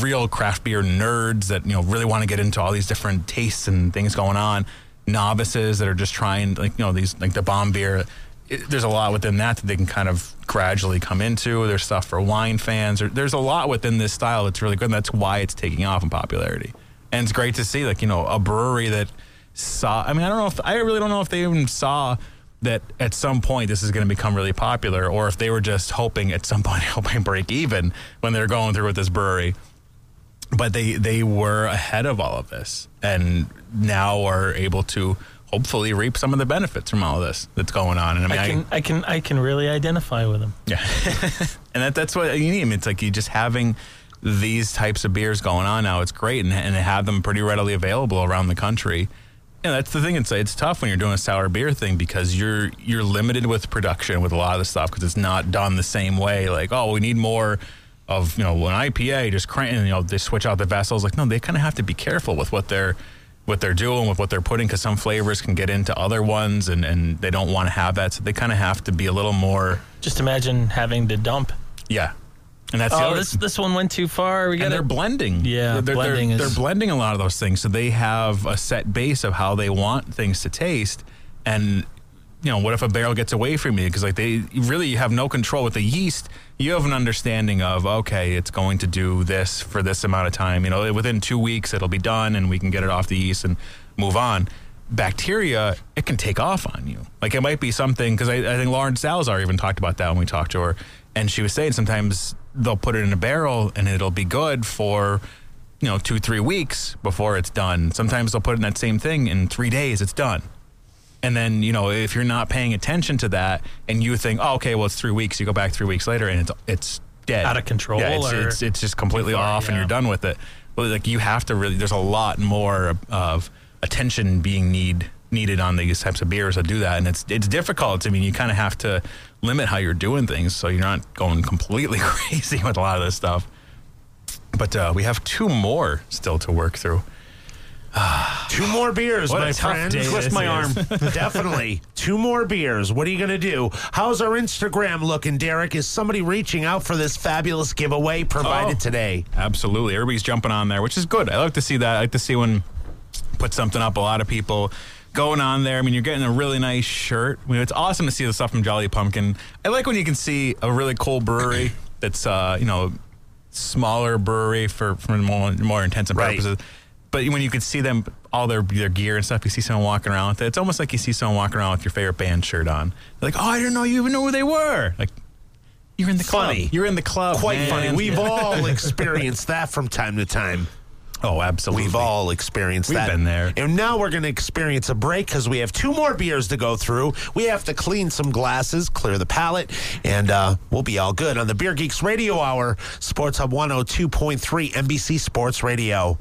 real craft beer nerds that you know really want to get into all these different tastes and things going on. Novices that are just trying like you know these like the Bam Bière. It, there's a lot within that that they can kind of gradually come into. There's stuff for wine fans. There, there's a lot within this style that's really good. And that's why it's taking off in popularity. And it's great to see like you know a brewery that saw. I mean I don't know if I really don't know if they even saw that at some point this is going to become really popular, or if they were just hoping at some point hoping break even when they're going through with this brewery but they they were ahead of all of this and now are able to hopefully reap some of the benefits from all of this that's going on. And I mean, I can I, can I can really identify with them. Yeah, and that, that's what you need. I mean, it's like you just having these types of beers going on now. It's great, and, and they have them pretty readily available around the country. Yeah, that's the thing. It's it's tough when you're doing a sour beer thing because you're you're limited with production with a lot of the stuff because it's not done the same way. Like, oh, we need more of you know an IPA just crank, you know they switch out the vessels. Like no, they kind of have to be careful with what they're what they're doing with what they're putting because some flavors can get into other ones and and they don't want to have that. So they kind of have to be a little more. Just imagine having to dump. Yeah. And that's oh, this this one went too far. We got they're blending. Yeah, they're, blending they're, is they're blending a lot of those things, so they have a set base of how they want things to taste, and you know, what if a barrel gets away from you? Because like they really have no control with the yeast. You have an understanding of okay, it's going to do this for this amount of time. You know, within two weeks it'll be done, and we can get it off the yeast and move on. Bacteria, it can take off on you. Like it might be something because I, I think Lauren Salazar even talked about that when we talked to her, and she was saying sometimes they'll put it in a barrel and it'll be good for you know two three weeks before it's done. Sometimes they'll put in that same thing in three days it's done. And then, you know, if you're not paying attention to that and you think, oh, okay, well, it's three weeks, you go back three weeks later and it's it's dead. Out of control Yeah, it's, or it's, it's just completely far, off and you're done with it. But like you have to really, there's a lot more of attention being need needed on these types of beers that do that. And it's, it's difficult. I mean, you kind of have to limit how you're doing things so you're not going completely crazy with a lot of this stuff. But uh, we have two more still to work through. Two more beers, What a my tough friend. day Twist this my arm. Definitely. Two more beers. What are you going to do? How's our Instagram looking, Derek? Is somebody reaching out for this fabulous giveaway provided Oh. today? Absolutely. Everybody's jumping on there, which is good. I like to see that. I like to see when put something up. A lot of people going on there. I mean, you're getting a really nice shirt. I mean, it's awesome to see the stuff from Jolly Pumpkin. I like when you can see a really cool brewery that's, uh, you know, smaller brewery for, for more, more intensive Right. purposes. But when you can see them, all their their gear and stuff, you see someone walking around with it. It's almost like you see someone walking around with your favorite band shirt on. They're like, oh, I didn't know you even knew who they were. Like, you're in the Funny. club. You're in the club. Quite man. funny. We've all experienced that from time to time. Oh, absolutely. We've all experienced We've that. been there. And now we're going to experience a break because we have two more beers to go through. We have to clean some glasses, clear the palate, and uh, we'll be all good on the Beer Geeks Radio Hour, Sports Hub 102.3, NBC Sports Radio.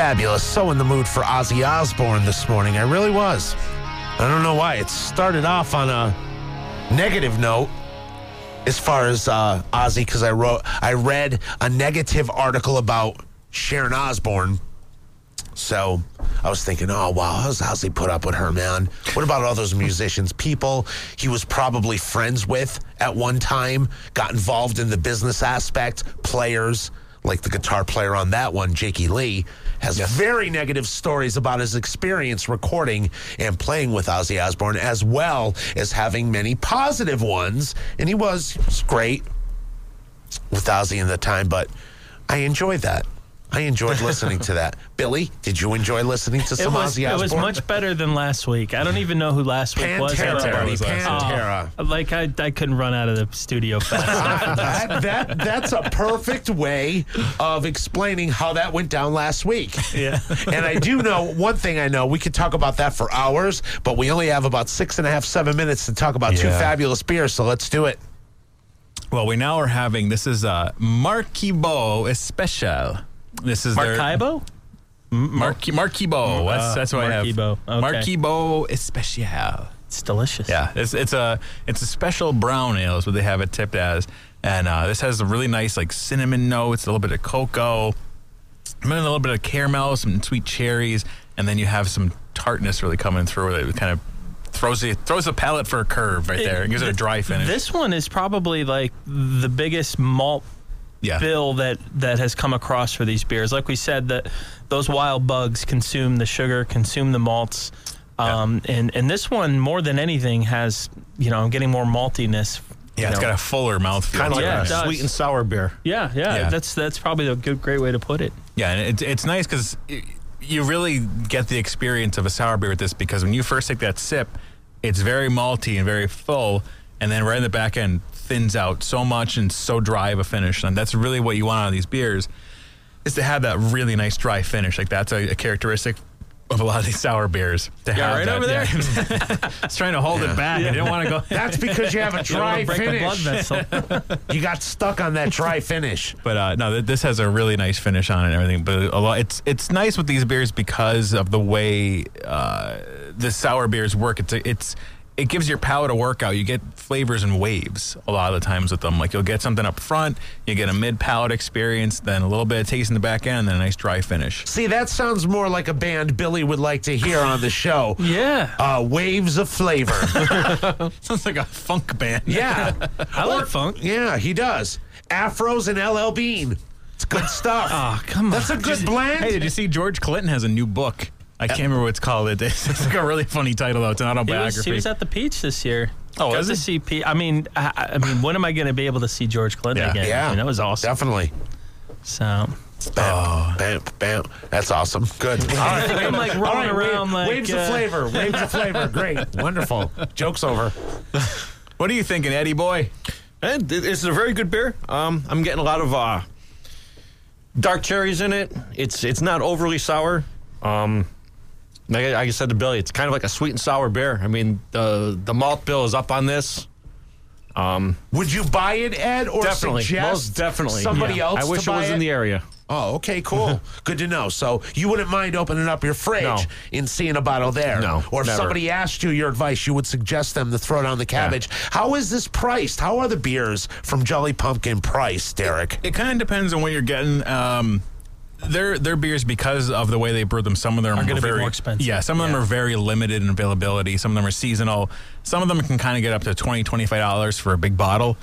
Fabulous. So in the mood for Ozzy Osbourne this morning. I really was. I don't know why. It started off on a negative note as far as uh, Ozzy because I wrote, I read a negative article about Sharon Osbourne. So I was thinking, oh wow, how's Ozzy put up with her, man? What about all those musicians, people he was probably friends with at one time, got involved in the business aspect, players like the guitar player on that one, Jakey Lee, has very negative stories about his experience recording and playing with Ozzy Osbourne, as well as having many positive ones. And he was, was great with Ozzy in the time, but I enjoyed that. I enjoyed listening to that. Billy, did you enjoy listening to It some was, Ozzy it Osbourne? was much better than last week. I don't even know who last week was. Pantera, buddy, Pantera. Oh, like I, I couldn't run out of the studio fast. that, that that's a perfect way of explaining how that went down last week. Yeah. and I do know one thing I know. We could talk about that for hours, but we only have about six and a half, seven minutes to talk about two fabulous beers. So let's do it. Well, we now are having this is uh, Marquibo Especial. This is Maracaibo? Marqui Marquibo. That's Uh, that's what I have. Marquibo, okay. Marquibo Especial. It's delicious. Yeah, it's it's a it's a special brown ale is what they have it tipped as, and uh, this has a really nice like cinnamon notes, a little bit of cocoa, and then a little bit of caramel, some sweet cherries, and then you have some tartness really coming through. It kind of throws it throws the palate for a curve right there. It gives it a dry finish. This one is probably like the biggest malt Yeah. bill that that has come across for these beers. Like we said, that those wild bugs consume the sugar, consume the malts. Um, and, and this one, more than anything, has, you know, I'm getting more maltiness. Yeah, you it's know. got a fuller mouthfeel. Kind of to like Yeah, it. it sweet and sour beer. Yeah, yeah, Yeah. That's that's probably a good, great way to put it. Yeah, and it's it's nice because you really get the experience of a sour beer with this because when you first take that sip, it's very malty and very full, and then right in the back end thins out so much and so dry of a finish, and that's really what you want out of these beers, is to have that really nice dry finish. Like that's a, a characteristic of a lot of these sour beers. To Yeah, have right that, over there. yeah. it's trying to hold it back. I didn't want to go. That's because you have a You don't wanna dry blood finish. vessel. you got stuck on that dry finish. But uh, no, th- this has a really nice finish on it and everything. But a lot, it's it's nice with these beers because of the way uh, the sour beers work. It's a, it's it gives your palate a workout. You get flavors and waves a lot of the times with them. Like you'll get something up front, you get a mid palate experience, then a little bit of taste in the back end, and then a nice dry finish. See, that sounds more like a band Billy would like to hear on the show. Yeah. Uh, Waves of Flavor. Sounds like a funk band. Yeah. I like funk. Yeah, he does. Afros and LL Bean. It's good stuff. Oh, come on. That's a good blend. Hey, did you see George Clinton has a new book? I can't remember what it's called. It- It's like a really funny title though. It's an He autobiography. was, he was at the Peach this year. Oh, Got was to he? see Pete. I mean, I, I mean, when am I going to be able to see George Clinton Yeah. again? Yeah. I mean, that was awesome. Definitely. So Bam, bam, bam. That's awesome. Good. All right. I'm like rolling All right, around wa- like, waves uh, of flavor. Waves of flavor. Great. Wonderful. Joke's over. what are you thinking, Eddie boy? And it- it's a very good beer. Um, I'm getting a lot of uh, dark cherries in it. It's it's not overly sour. Um, like I, like I said to Billy, it's kind of like a sweet and sour beer. I mean, the the malt bill is up on this. Um, Would you buy it, Ed, or definitely, suggest most definitely. somebody Yeah. else I wish to it was buy in the area. Oh, okay, cool. Good to know. So you wouldn't mind opening up your fridge No. and seeing a bottle there. No, Or if never. somebody asked you your advice, you would suggest them to throw down the cabbage. How is this priced? How are the beers from Jolly Pumpkin priced, Derek? It kind of depends on what you're getting. Um, their their beers because of the way they brew them. Some of them Are are, very more expensive. Yeah, some of them Yeah. are very limited in availability. Some of them are seasonal. Some of them can kind of get up to 20 dollars for a big bottle.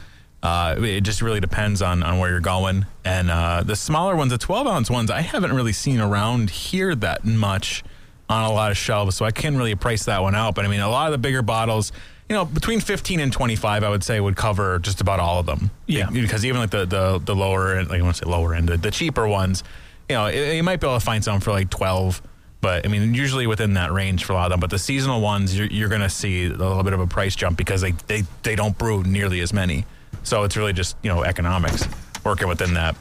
Uh, it just really depends on, on where you're going. And uh, the smaller ones, the 12 ounce ones, I haven't really seen around here that much on a lot of shelves, so I can't really price that one out. But I mean, a lot of the bigger bottles, you know, between 15 and 25, I would say would cover just about all of them. Yeah. Because even like the, the, the lower end, like I want to say lower end, the, the cheaper ones, you know, it, you might be able to find some for like 12. But I mean, usually within that range for a lot of them. But the seasonal ones, you're, you're going to see a little bit of a price jump because they, they, they don't brew nearly as many. So it's really just, you know, economics working within that.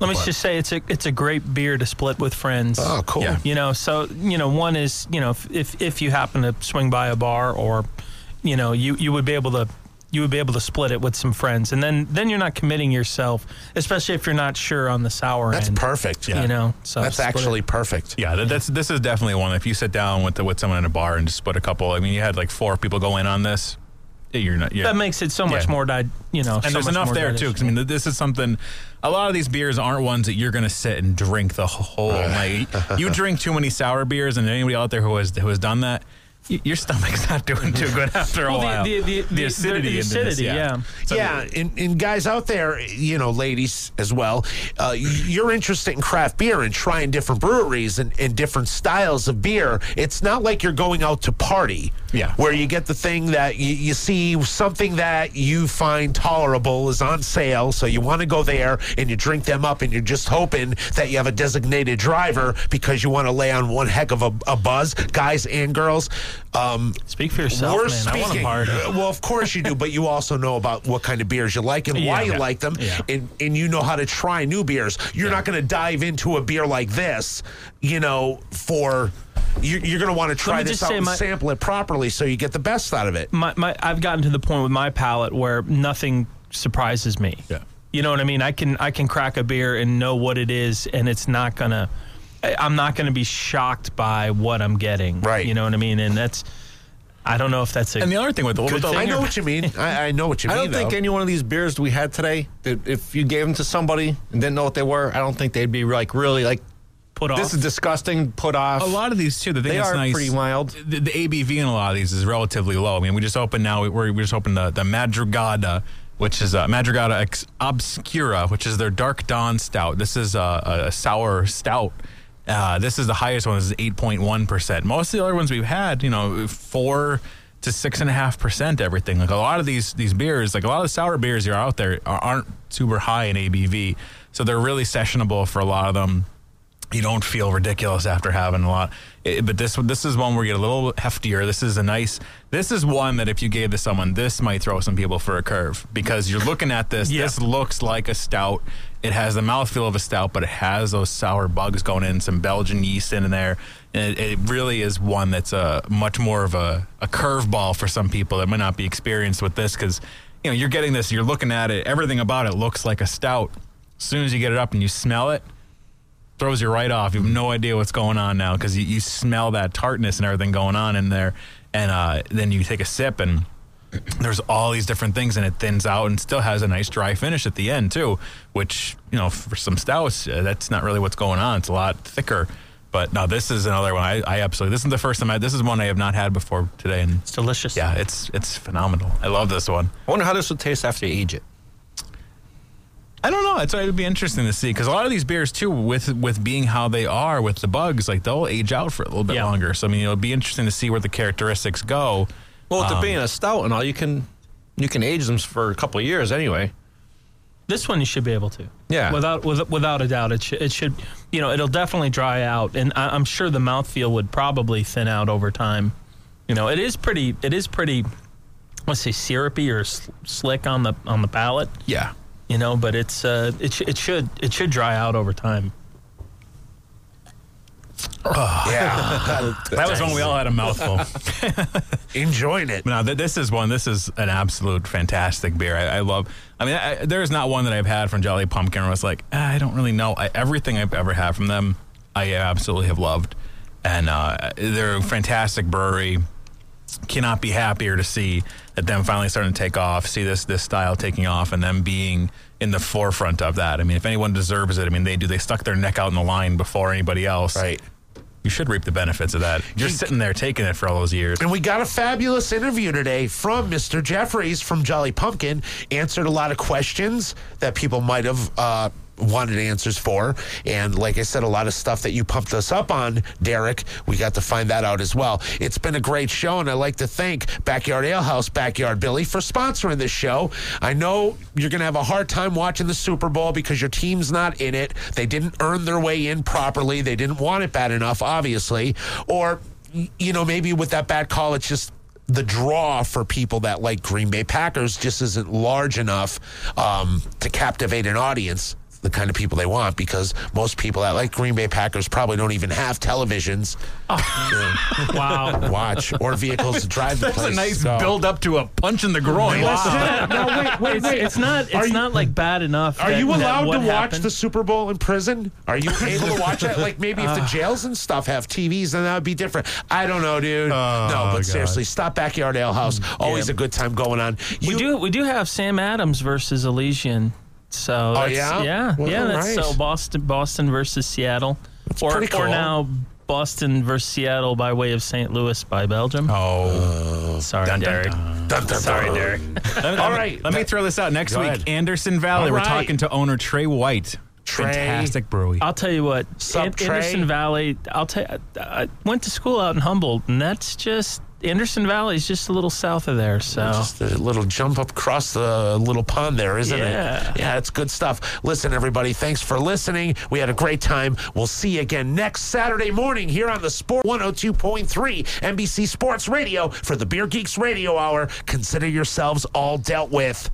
Let me just say it's a it's a great beer to split with friends. Oh, cool. Yeah. You know, so you know, one is you know if if, if you happen to swing by a bar or you know you you would be able to you would be able to split it with some friends, and then then you're not committing yourself, especially if you're not sure on the sour That's end. perfect. Yeah, you know, so That's split it. actually perfect. Yeah, that, that's this is definitely one. If you sit down with the, with someone in a bar and just split a couple, I mean, you had like four people go in on this. Eh, you're not. Yeah. that makes it so much Yeah. more. Di- you know, and so there's enough more there too. Because I mean, this is something. A lot of these beers aren't ones that you're going to sit and drink the whole night. You drink too many sour beers, and anybody out there who has who has done that, y- your stomach's not doing too good after a Well, the- while. the- the- the- acidity, the in this, acidity, yeah. So- yeah, and, and guys out there, you know, ladies as well, uh, you're interested in craft beer and trying different breweries and, and different styles of beer. It's not like you're going out to party. Yeah. Where you get the thing that you, you see something that you find tolerable is on sale, so you want to go there and you drink them up, and you're just hoping that you have a designated driver because you want to lay on one heck of a, a buzz, guys and girls. Um, Speak for yourself, man. I want speaking- party. Well, of course you do, but you also know about what kind of beers you like and why Yeah. you like them, Yeah. and, and you know how to try new beers. You're not going to dive into a beer like this, you know, for. You're, you're going to want to try this out and my- sample it properly so you get the best out of it. my, my I've gotten to the point with my palate where nothing surprises me. Yeah. You know what I mean? I can I can crack a beer and know what it is and it's not gonna I'm not gonna be shocked by what I'm getting. Right. You know what I mean? And that's I don't know if that's a And the other thing with the, good with the thing I know what you mean. I, I know what you I mean. I don't think any one of these beers we had today, that if you gave them to somebody and didn't know what they were, I don't think they'd be like really like put off. this is disgusting. Put off. A lot of these too. The thing They that's are nice, pretty mild. The, the ABV in a lot of these is relatively low. I mean, we just opened now. We, we just opened the the Madrugada, which is uh, Madrugada Ex Obscura, which is their Dark Dawn Stout. This is a, a sour stout. Uh, this is the highest one. This is eight point one percent. Most of the other ones we've had, you know, four to six and a half percent. Everything like a lot of these these beers, like a lot of the sour beers you're out there are, aren't super high in ABV, so they're really sessionable for a lot of them you don't feel ridiculous after having a lot. It- but this this is one where you get a little heftier. This is a nice. This is one that if you gave to someone, this might throw some people for a curve because you're looking at this. Yeah. This looks like a stout. It has the mouthfeel of a stout, but it has those sour bugs going in, some Belgian yeast in there. And it, it really is one that's a much more of a, a curveball for some people that might not be experienced with this because you know you're getting this. You're looking at it. Everything about it looks like a stout. As soon as you get it up and you smell it, throws you right off. You have no idea what's going on now because you, you smell that tartness and everything going on in there. And uh, then you take a sip and there's all these different things and it thins out and still has a nice dry finish at the end too, which, you know, for some stouts, uh, that's not really what's going on. It's a lot thicker. But no, this is another one. I, I absolutely, this is the first time I, this is one I have not had before today. And it's delicious. yeah, it's, it's phenomenal. I love this one. I wonder how this would taste after you age it. I don't know. It's it'd be interesting to see because a lot of these beers too, with with being how they are with the bugs, like they'll age out for a little bit Yeah. longer. So I mean, it'll be interesting to see where the characteristics go. Well, with Um, it being a stout and all, you can you can age them for a couple of years anyway. This one you should be able to. Yeah. Without with, without a doubt, it should, it should. You know, it'll definitely dry out, and I, I'm sure the mouthfeel would probably thin out over time. You know, it is pretty. It is pretty. Let's say syrupy or s- slick on the on the palate. Yeah. You know, but it's uh, it sh- it should it should dry out over time. Oh, Yeah. That was when we all had a mouthful. Enjoying it. No, th- this is one. This is an absolute fantastic beer. I, I love. I mean, I, there is not one that I've had from Jolly Pumpkin where I was like, ah, I don't really know. I, everything I've ever had from them, I absolutely have loved, and uh, they're a fantastic brewery. Cannot be happier to see that them finally starting to take off. See this this style taking off, and them being in the forefront of that. I mean, if anyone deserves it, I mean, they do. They stuck their neck out in the line before anybody else. Right. You should reap the benefits of that. You're sitting there taking it for all those years. And we got a fabulous interview today from Mr. Jeffries from Jolly Pumpkin. Answered a lot of questions that people might have uh, wanted answers for. And like I said, a lot of stuff that you pumped us up on, Derek, we got to find that out as well. It's been a great show, and I'd like to thank Backyard Ale House, Backyard Billy, for sponsoring this show. I know you're going to have a hard time watching the Super Bowl because your team's not in it. They didn't earn their way in properly. They didn't want it bad enough, obviously. Or, you know, maybe with that bad call, it's just the draw for people that like Green Bay Packers just isn't large enough um, to captivate an audience. The kind of people they want because most people that like Green Bay Packers probably don't even have televisions. Oh. wow. Watch or vehicles to drive the That's place. a nice so- build up to a punch in the groin. Wow. No, wait, wait, wait. it's not. It's you- not like bad enough. Are that- you allowed to watch happened- the Super Bowl in prison? Are you able to watch that? Like maybe if the uh. jails and stuff have TVs, then that would be different. I don't know, dude. Oh, no, but God. seriously, stop Backyard Ale House. Mm, Always a good time going on. we do. We do have Sam Adams versus Elysian. So Oh, yeah? yeah, Well, yeah. That's uh, right. so Boston, Boston versus Seattle, or cool. or now Boston versus Seattle by way of St. Louis by Belgium. Oh, sorry, dun, dun, Derek. dun. Dun, dun, Sorry, dun. Derek. Let, All me- Let me throw this out next Go week. ahead. Anderson Valley. All We're right. talking to owner Trey White. Trey. Fantastic brewery. I'll tell you what, Sup, An- Trey? Anderson Valley. I'll tell. you, I went to school out in Humboldt, and that's just Anderson Valley is just a little south of there. So Just a little jump up across the little pond there, isn't Yeah. it? Yeah, it's good stuff. Listen, everybody, thanks for listening. We had a great time. We'll see you again next Saturday morning here on the Sport 102.3 NBC Sports Radio for the Beer Geeks Radio Hour. Consider yourselves all dealt with.